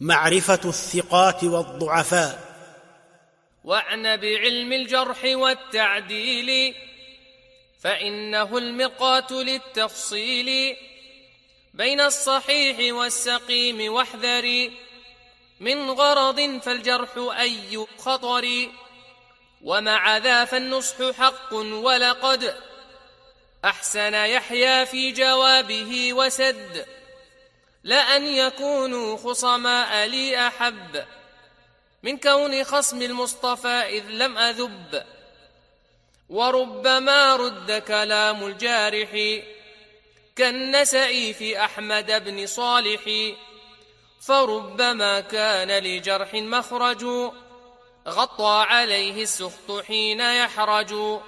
معرفة الثقات والضعفاء. وأعن بعلم الجرح والتعديل فإنه المقات للتفصيل بين الصحيح والسقيم واحذري من غرض فالجرح اي خطر ومع ذا فالنصح حق ولقد أحسن يحيى في جوابه وسد. لأن يكونوا خصماء لي أحب من كون خصم المصطفى إذ لم أذب. وربما رد كلام الجارح كالنسئ في أحمد بن صالح فربما كان لجرح مخرج غطى عليه السخط حين يحرج.